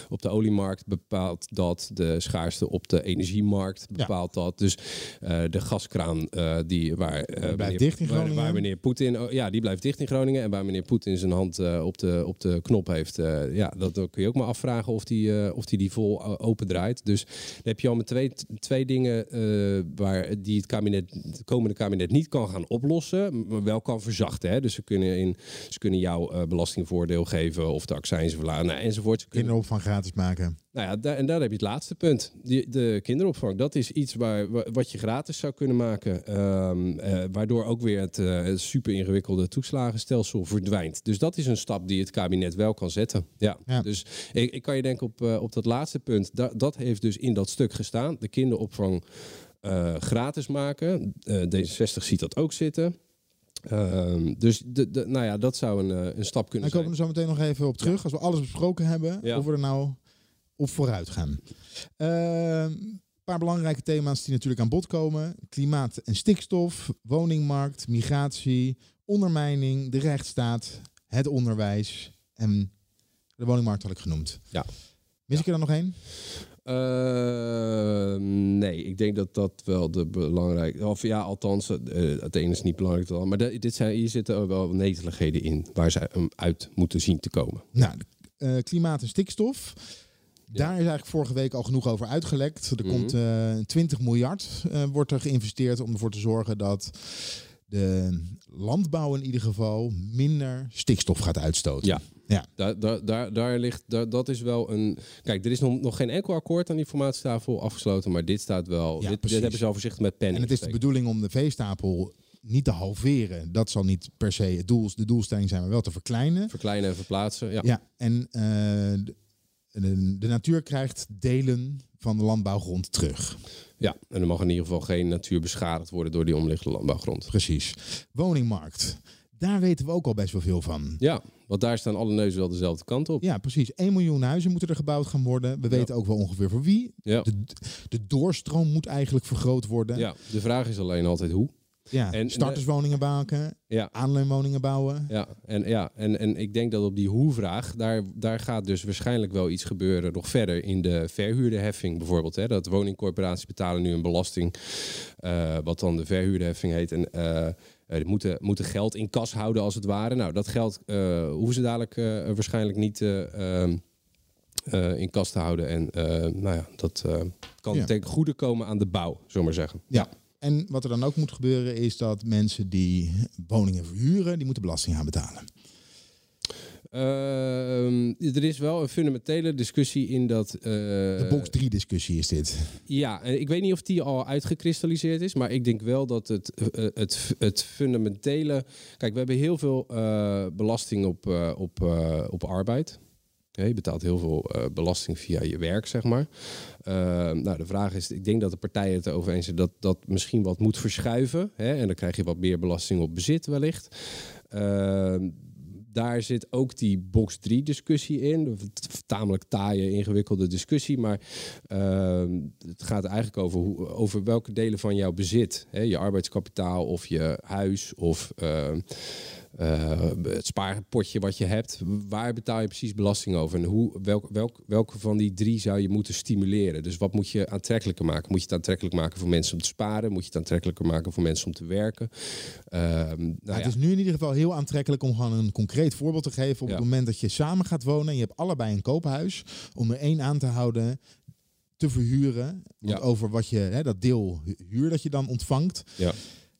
op de oliemarkt bepaalt dat. De schaarste op de energiemarkt bepaalt dat. Dus eh, de gaskraan eh, die, waar, blijft meneer- dicht in waar- Groningen. Waar, meneer Poetin, oh, ja, die blijft dicht in Groningen. En waar meneer Poetin zijn hand op, de, op de knop heeft, ja, dat, dan kun je ook maar afvragen of die, of die, die vol open draait. Dus dan heb je al met twee, twee dingen eh, waar die het, kabinet, het komende kabinet niet kan gaan oplossen, maar wel kan verzachten. Hè? Dus ze kunnen, in, ze kunnen jou eh, belastingvoordeel geven of de accijnzen verlagen nou, enzovoort. Ze kunnen Kinderopvang gratis maken. Nou ja, daar, en daar heb je het laatste punt. Die, de kinderopvang, dat is iets waar, wa- wat je gratis zou kunnen maken. ehm, eh, waardoor ook weer het, eh, het super ingewikkelde toeslagenstelsel verdwijnt. Dus dat is een stap die het kabinet wel kan zetten. Ja. Ja. Dus ik, ik kan je denken op, eh, op dat laatste punt. Da, dat heeft dus in dat stuk gestaan. De kinderopvang gratis maken. Eh, D66 ziet dat ook zitten. Ehm, dus de, de, nou ja, dat zou een, een stap kunnen Dan komen we zijn. er zo meteen nog even op terug. Als we alles besproken hebben, Ja. of we er nou op vooruit gaan. Ehm, Een paar belangrijke thema's die natuurlijk aan bod komen. Klimaat en stikstof, woningmarkt, migratie, ondermijning, de rechtsstaat, het onderwijs en de woningmarkt had ik genoemd. Ja. Mis ik er dan nog één? Eh, nee, ik denk dat dat wel de belangrijke... Of ja, althans, eh, het ene is niet belangrijk. dan, Maar de- dit zijn, hier zitten wel neteligheden in waar ze hem uit moeten zien te komen. Nou, eh, klimaat en stikstof. Daar is eigenlijk vorige week al genoeg over uitgelekt. Er Mhm. komt eh 20 miljard eh, wordt er geïnvesteerd om ervoor te zorgen dat de landbouw in ieder geval minder stikstof gaat uitstoten. Ja. Ja. Daar, daar, daar, daar ligt, daar, dat is wel een... Kijk, er is nog, nog geen enkel akkoord aan die formatietafel afgesloten, maar dit staat wel... Ja, dit, hebben ze al voorzichtig met pen En het is de bedoeling om de veestapel niet te halveren. Dat zal niet per se het doel, de doelstelling zijn, maar wel te verkleinen. Verkleinen en verplaatsen, ja. Ja, en eh, de, natuur krijgt delen van de landbouwgrond terug. Ja, en er mag in ieder geval geen natuur beschadigd worden door die omliggende landbouwgrond. Precies. Woningmarkt. Daar weten we ook al best wel veel van. Ja, want daar staan alle neuzen wel dezelfde kant op. Ja, precies. 1 miljoen huizen moeten er gebouwd gaan worden. We weten ook wel ongeveer voor wie. Ja. De, de doorstroom moet eigenlijk vergroot worden. Ja, de vraag is alleen altijd hoe. Ja, En- starterswoningen maken, Ja. aanleunwoningen bouwen. Ja, en, ja, en, en ik denk dat op die hoe-vraag, daar, daar gaat dus waarschijnlijk wel iets gebeuren nog verder in de verhuurderheffing bijvoorbeeld. Hè. Dat woningcorporaties betalen nu een belasting, eh, wat dan de verhuurderheffing heet. En eh, eh, die moeten, moeten geld in kas houden als het ware. Nou, dat geld eh, hoeven ze dadelijk eh, waarschijnlijk niet eh, ehm, eh, in kas te houden. En eh, nou ja, dat eh, kan Ja. ten goede komen aan de bouw, zullen we maar zeggen. Ja. En wat er dan ook moet gebeuren is dat mensen die woningen verhuren, die moeten belasting gaan betalen. Ehm, er is wel een fundamentele discussie in dat. eh, De box 3 discussie is dit. Ja, en ik weet niet of die al uitgekristalliseerd is, maar ik denk wel dat het, eh, het, het fundamentele. Kijk, we hebben heel veel eh, belasting op, eh, op, eh, op arbeid. Je betaalt heel veel eh, belasting via je werk, zeg maar. Eh, nou, de vraag is, ik denk dat de partijen het erover eens zijn dat dat misschien wat moet verschuiven. Hè? En dan krijg je wat meer belasting op bezit wellicht. Eh, daar zit ook die box 3 discussie in. Tamelijk taaie, ingewikkelde discussie. Maar eh, het gaat eigenlijk over, hoe, over welke delen van jouw bezit. Hè? Je arbeidskapitaal of je huis of het spaarpotje wat je hebt. Waar betaal je precies belasting over? En hoe, welk, welk, welke van die drie zou je moeten stimuleren? Dus wat moet je aantrekkelijker maken? Moet je het aantrekkelijk maken voor mensen om te sparen? Moet je het aantrekkelijker maken voor mensen om te werken? Ehm, nou Nou, ja. Het is nu in ieder geval heel aantrekkelijk om gewoon een concreet voorbeeld te geven. Op Ja. het moment dat je samen gaat wonen en je hebt allebei een koophuis, om er één aan te houden te verhuren. Want Ja. over wat je, hè, dat deel hu- huur dat je dan ontvangt, Ja.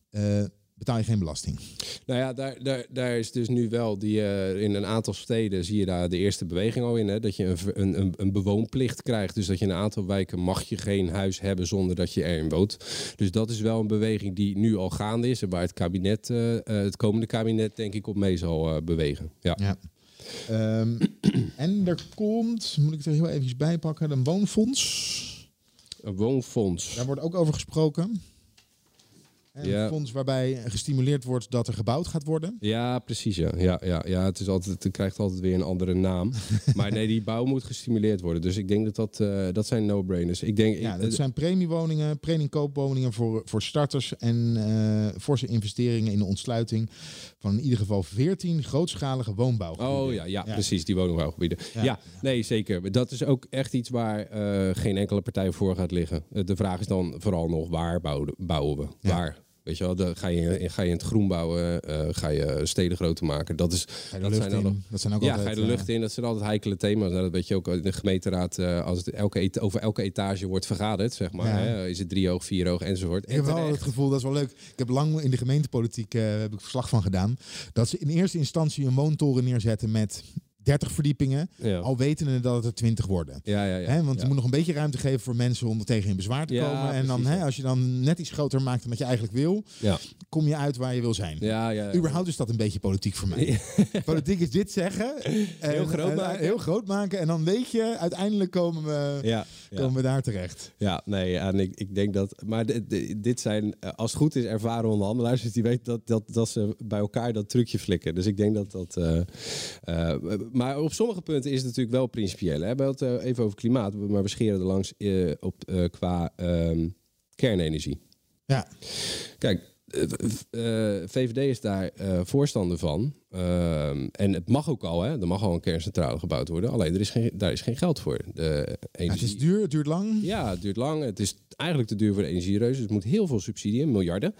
eh, betaal je geen belasting. Nou ja, daar, daar, daar is dus nu wel die eh, in een aantal steden zie je daar de eerste beweging al in. Hè, dat je een, een, een, bewoonplicht krijgt. Dus dat je in een aantal wijken mag je geen huis hebben zonder dat je erin woont. Dus dat is wel een beweging die nu al gaande is. En waar het kabinet, eh, eh, het komende kabinet, denk ik, op mee zal bewegen. Ja. Ja. Ehm, en er komt, moet ik er heel even bij pakken, een woonfonds. Een woonfonds. Daar wordt ook over gesproken. Een Ja. fonds waarbij gestimuleerd wordt dat er gebouwd gaat worden. Ja, precies. Ja. Ja, ja, ja, het, is altijd, het krijgt altijd weer een andere naam. maar nee, die bouw moet gestimuleerd worden. Dus ik denk dat dat, eh, dat zijn no-brainers. Ik denk, Ja, dat zijn premiewoningen, premiekoopwoningen voor, voor starters en eh forse investeringen in de ontsluiting van in ieder geval 14 grootschalige woonbouwgebieden. Oh ja, ja, precies, die woningbouwgebieden. Ja. Ja. nee, zeker. Dat is ook echt iets waar eh, geen enkele partij voor gaat liggen. De vraag is dan vooral nog waar bouwen, bouwen we? Waar? Weet je wel, ga, je, ga je in het groen bouwen? eh, ga je steden groter maken? Dat, is, je de dat zijn in? Dat zijn ook ja, altijd, ga je de eh, lucht in? Dat zijn altijd heikele thema's. Nou, dat weet je ook in de gemeenteraad. eh, als het elke over elke etage wordt vergaderd, zeg maar. Ja. Hè? Is het drie hoog, vier hoog enzovoort. Ik heb wel het gevoel, dat is wel leuk. Ik heb lang in de gemeentepolitiek eh, heb ik verslag van gedaan. Dat ze in eerste instantie een woontoren neerzetten met 30 verdiepingen. Ja. Al wetende dat het er 20 worden. Ja, ja, ja. Want je moet nog een beetje ruimte geven voor mensen om er tegen in bezwaar te Ja, komen. En dan, als je dan net iets groter maakt dan wat je eigenlijk wil, kom je uit waar je wil zijn. Ja, ja. Überhaupt is dat een beetje politiek voor mij. Politiek is dit zeggen. en- Heel groot en- maken. heel groot maken. En dan weet je, uiteindelijk komen we, Ja, ja. komen we daar terecht. Ja, nee, en ik, ik denk dat. Maar dit- zijn, eh, als het goed is, ervaren onderhandelaars. Dus die weten dat, dat, dat ze bij elkaar dat trucje flikken. Dus ik denk dat dat. eh, eh, maar op sommige punten is het natuurlijk wel principieel. Hè? We hebben het even over klimaat, maar we scheren er langs op, qua ehm, kernenergie. Ja. Kijk. Eh, VVD is daar eh, voorstander van. Ehm, en het mag ook al, hè? er mag al een kerncentrale gebouwd worden. Alleen er is geen, daar is geen geld voor. De Ja, het energie, is duur, het duurt lang. ja, het duurt lang. Het is eigenlijk te duur voor de energiereuzen. Het moet heel veel subsidie miljarden.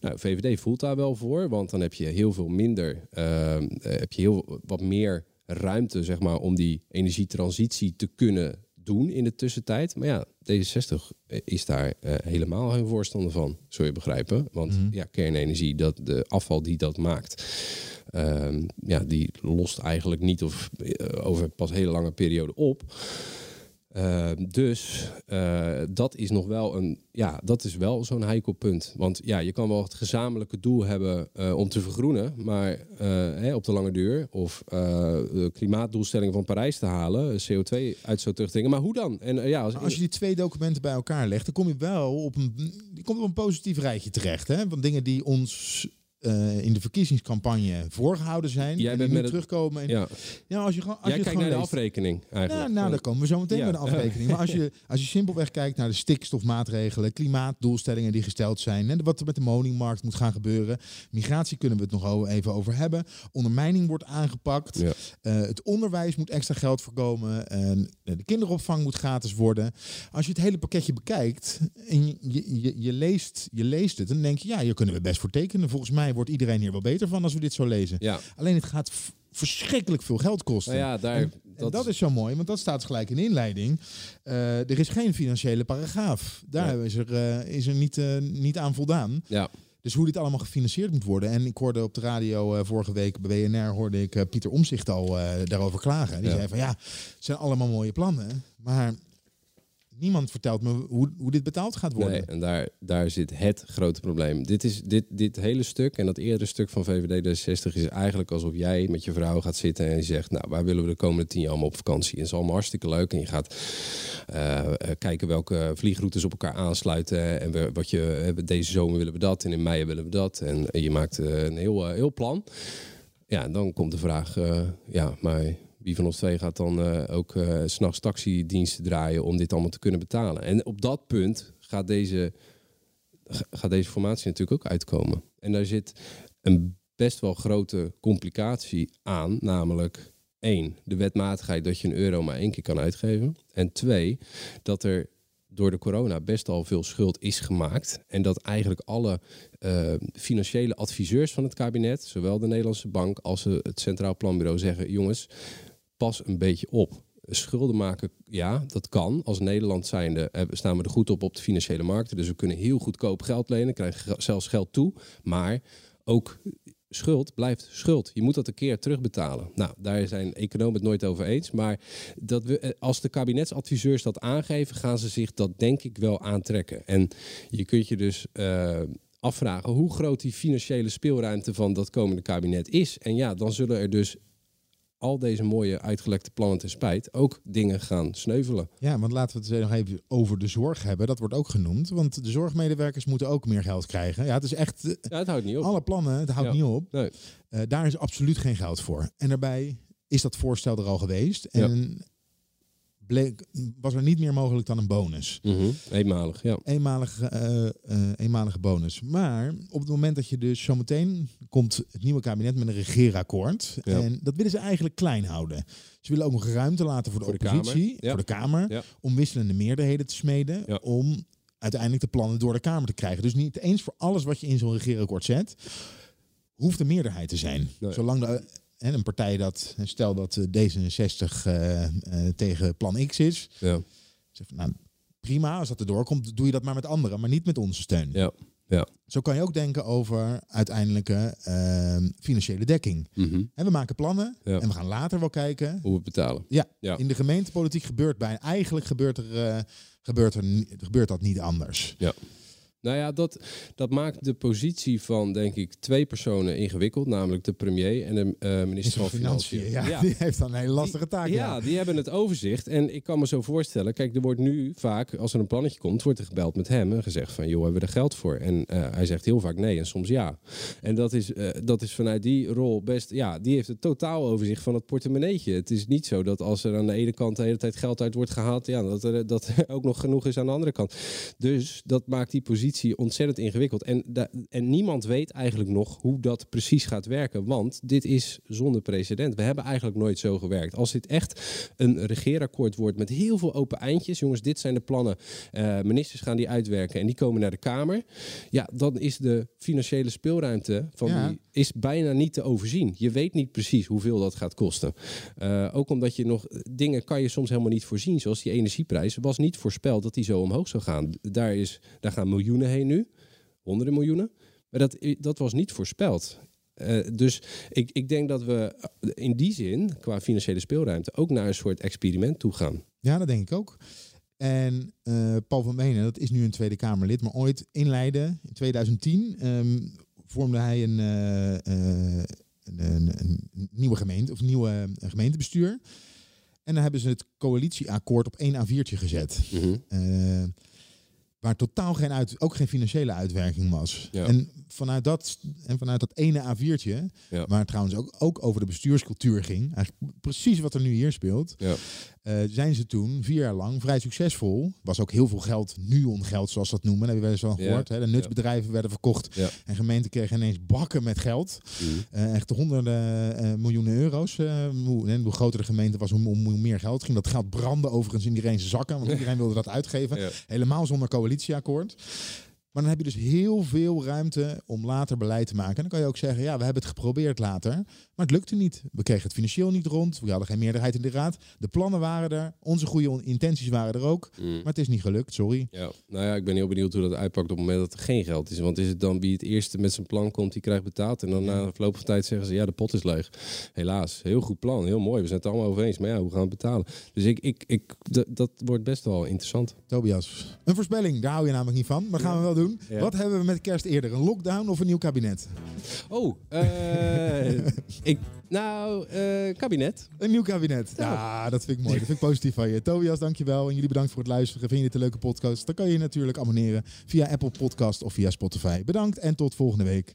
Nou, VVD voelt daar wel voor, want dan heb je heel veel minder, ehm, eh, heb je heel wat meer ruimte, zeg maar, om die energietransitie te kunnen doen in de tussentijd. Maar ja, D66 is daar eh, helemaal geen voorstander van, zul je begrijpen. Want ja, kernenergie, dat, de afval die dat maakt, ehm, ja, die lost eigenlijk niet of eh, over pas hele lange periode op. Uh, dus uh, dat is nog wel een, ja, dat is wel zo'n heikel punt. Want ja, je kan wel het gezamenlijke doel hebben uh, om te vergroenen, maar op de lange duur of de klimaatdoelstellingen van Parijs te halen, CO2-uitstoot terugdringen. Maar hoe dan? En ja, als, je die twee documenten bij elkaar legt, dan kom je wel op een, komt op een positief rijtje terecht. Hè? Van dingen die ons uh, in de verkiezingscampagne voorgehouden zijn. Jij en bent die nu met terugkomen. En, ja. ja, als je gewoon. Als Jij je kijkt naar de afrekening eigenlijk. Ja, nou, daar komen we zo meteen Ja. bij de afrekening. Maar als je, als je simpelweg kijkt naar de stikstofmaatregelen, klimaatdoelstellingen die gesteld zijn, en wat er met de woningmarkt moet gaan gebeuren. Migratie kunnen we het nog even over hebben. Ondermijning wordt aangepakt. Ja. Eh, het onderwijs moet extra geld voorkomen. En de kinderopvang moet gratis worden. Als je het hele pakketje bekijkt en je, je, je, je leest, je leest het, dan denk je, ja, hier kunnen we best voor tekenen. Volgens mij wordt iedereen hier wel beter van als we dit zo lezen. Ja. Alleen het gaat verschrikkelijk veel geld kosten. Nou ja, daar, En, en dat, is zo mooi, want dat staat gelijk in de inleiding. Eh, er is geen financiële paragraaf. Daar is er, eh, is er niet, eh, niet aan voldaan. Ja. Dus hoe dit allemaal gefinancierd moet worden. En ik hoorde op de radio vorige week bij BNR hoorde ik Pieter Omzicht al daarover klagen. Die Ja. zei van ja, het zijn allemaal mooie plannen. Maar niemand vertelt me hoe, hoe dit betaald gaat worden. En daar, daar zit het grote probleem. Dit, is, dit, dit hele stuk en dat eerdere stuk van VVD D60 is eigenlijk alsof jij met je vrouw gaat zitten en je zegt, nou, waar willen we de komende tien jaar allemaal op vakantie? En het is allemaal hartstikke leuk en je gaat eh, eh, kijken welke vliegroutes op elkaar aansluiten en we, wat je, eh, deze zomer willen we dat en in mei willen we dat. En, je maakt een heel, heel plan. Ja, en dan komt de vraag, ja, maar wie van ons twee gaat dan eh, ook eh, s s'nachts taxidiensten draaien om dit allemaal te kunnen betalen? En op dat punt gaat deze, ga- gaat deze formatie natuurlijk ook uitkomen. En daar zit een best wel grote complicatie aan, namelijk één, de wetmatigheid dat je een euro maar één keer kan uitgeven. En twee, dat er door de corona best al veel schuld is gemaakt. En dat eigenlijk alle eh, financiële adviseurs van het kabinet, zowel de Nederlandse Bank als eh, het Centraal Planbureau, zeggen: jongens, pas een beetje op. Schulden maken, ja, dat kan. Als Nederland zijnde eh, staan we er goed op op de financiële markten. Dus we kunnen heel goedkoop geld lenen, krijgen ge- zelfs geld toe. Maar ook schuld blijft schuld. Je moet dat een keer terugbetalen. Nou, daar zijn economen het nooit over eens. Maar dat we, eh, als de kabinetsadviseurs dat aangeven, gaan ze zich dat denk ik wel aantrekken. En je kunt je dus eh, afvragen hoe groot die financiële speelruimte van dat komende kabinet is. En ja, dan zullen er dus al deze mooie uitgelekte plannen ten spijt ook dingen gaan sneuvelen. Ja, want laten we het nog even over de zorg hebben. Dat wordt ook genoemd. Want de zorgmedewerkers moeten ook meer geld krijgen. Ja, het is echt. eh, Ja, het houdt niet op. Alle plannen, het houdt Ja. niet op. Nee. Eh, daar is absoluut geen geld voor. En daarbij is dat voorstel er al geweest. En bleek, was er niet meer mogelijk dan een bonus. Mhm. Eenmalig, ja. Eenmalige, eh, eh, eenmalige bonus. Maar op het moment dat je dus zometeen komt het nieuwe kabinet met een regeerakkoord. Ja. En dat willen ze eigenlijk klein houden. Ze willen ook nog ruimte laten voor de Voor oppositie. Ja. voor de Kamer, Ja. om wisselende meerderheden te smeden. Om uiteindelijk de plannen door de Kamer te krijgen. Dus niet eens voor alles wat je in zo'n regeerakkoord zet, hoeft de meerderheid te zijn. Zolang de, een partij dat, stel dat eh, D66 eh, eh, tegen plan X is, Ja. zeg nou, prima, als dat erdoor komt, doe je dat maar met anderen, maar niet met onze steun. Ja. Ja. Zo kan je ook denken over uiteindelijke eh, financiële dekking. En we maken plannen Mhm. Ja. en we gaan later wel kijken. Hoe we betalen. Ja, Ja. in de gemeentepolitiek gebeurt bijna, eigenlijk gebeurt, er, gebeurt, er, gebeurt dat niet anders. Ja. Nou ja, dat, dat maakt de positie van, denk ik, twee personen ingewikkeld. Namelijk de premier en de eh, minister van Financiën. Ja, die heeft dan een hele lastige taak. Ja, Ja, die hebben het overzicht. En ik kan me zo voorstellen, kijk, er wordt nu vaak, als er een plannetje komt, wordt er gebeld met hem en gezegd van, joh, hebben we er geld voor? En eh, hij zegt heel vaak nee en soms ja. En dat is, eh, dat is vanuit die rol best, ja, die heeft het totaal overzicht van het portemonneetje. Het is niet zo dat als er aan de ene kant de hele tijd geld uit wordt gehaald, ja, dat er, dat er ook nog genoeg is aan de andere kant. Dus dat maakt die positie ontzettend ingewikkeld. En, en niemand weet eigenlijk nog hoe dat precies gaat werken. Want dit is zonder precedent. We hebben eigenlijk nooit zo gewerkt. Als dit echt een regeerakkoord wordt met heel veel open eindjes. Jongens, dit zijn de plannen. Eh, ministers gaan die uitwerken en die komen naar de Kamer. Ja, dan is de financiële speelruimte van Ja. die is bijna niet te overzien. Je weet niet precies hoeveel dat gaat kosten. Eh, ook omdat je nog dingen kan je soms helemaal niet voorzien. Zoals die energieprijs was niet voorspeld dat die zo omhoog zou gaan. Daar, is, daar gaan miljoenen heen nu. Honderden miljoenen. Maar dat, dat was niet voorspeld. Eh, dus ik, ik denk dat we in die zin, qua financiële speelruimte, ook naar een soort experiment toe gaan. Ja, dat denk ik ook. En eh, Paul van Menen, dat is nu een Tweede Kamerlid, maar ooit in Leiden, in 2010, ehm, vormde hij een, eh, een, een, nieuwe gemeente, of nieuwe gemeentebestuur. En dan hebben ze het coalitieakkoord op één A4'tje gezet. Eh, waar totaal geen uit, ook geen financiële uitwerking was. Ja. En, vanuit dat, en vanuit dat ene A4'tje, Ja. waar het trouwens ook, ook over de bestuurscultuur ging, eigenlijk precies wat er nu hier speelt, Ja. eh, zijn ze toen vier jaar lang vrij succesvol. Was ook heel veel geld, nuon-geld zoals ze dat noemen. Dat heb je wel eens Ja. gehoord. Hè? De nutsbedrijven werden verkocht en gemeenten kregen ineens bakken met geld. Mhm. Eh, echt honderden eh, miljoenen euro's. hoe, en hoe groter de gemeente was, hoe, meer geld ging. Dat geld brandde overigens in iedereen zijn zakken, want iedereen wilde dat uitgeven. Helemaal zonder coalitieakkoord. Maar dan heb je dus heel veel ruimte om later beleid te maken. En dan kan je ook zeggen, ja, we hebben het geprobeerd later. Maar het lukte niet. We kregen het financieel niet rond. We hadden geen meerderheid in de raad. De plannen waren er. Onze goede intenties waren er ook. Mm. Maar het is niet gelukt, sorry. Ja, nou ja, ik ben heel benieuwd hoe dat uitpakt op het moment dat er geen geld is. Want is het dan wie het eerste met zijn plan komt, die krijgt betaald. En dan na verloop van tijd zeggen ze, ja, de pot is leeg. Helaas, heel goed plan, heel mooi. We zijn het allemaal over eens. Maar ja, hoe gaan we betalen? Dus ik, ik, ik, dat wordt best wel interessant. Tobias, een voorspelling, daar hou je namelijk niet van. Maar gaan we wel doen. Ja. Wat hebben we met kerst eerder? Een lockdown of een nieuw kabinet? Oh, eh, ik, nou, eh, kabinet. Een nieuw kabinet. Ja, dat vind ik mooi. Dat vind ik positief van je. Tobias, dankjewel. En jullie bedankt voor het luisteren. Vind je dit een leuke podcast? Dan kan je je natuurlijk abonneren via Apple Podcast of via Spotify. Bedankt en tot volgende week.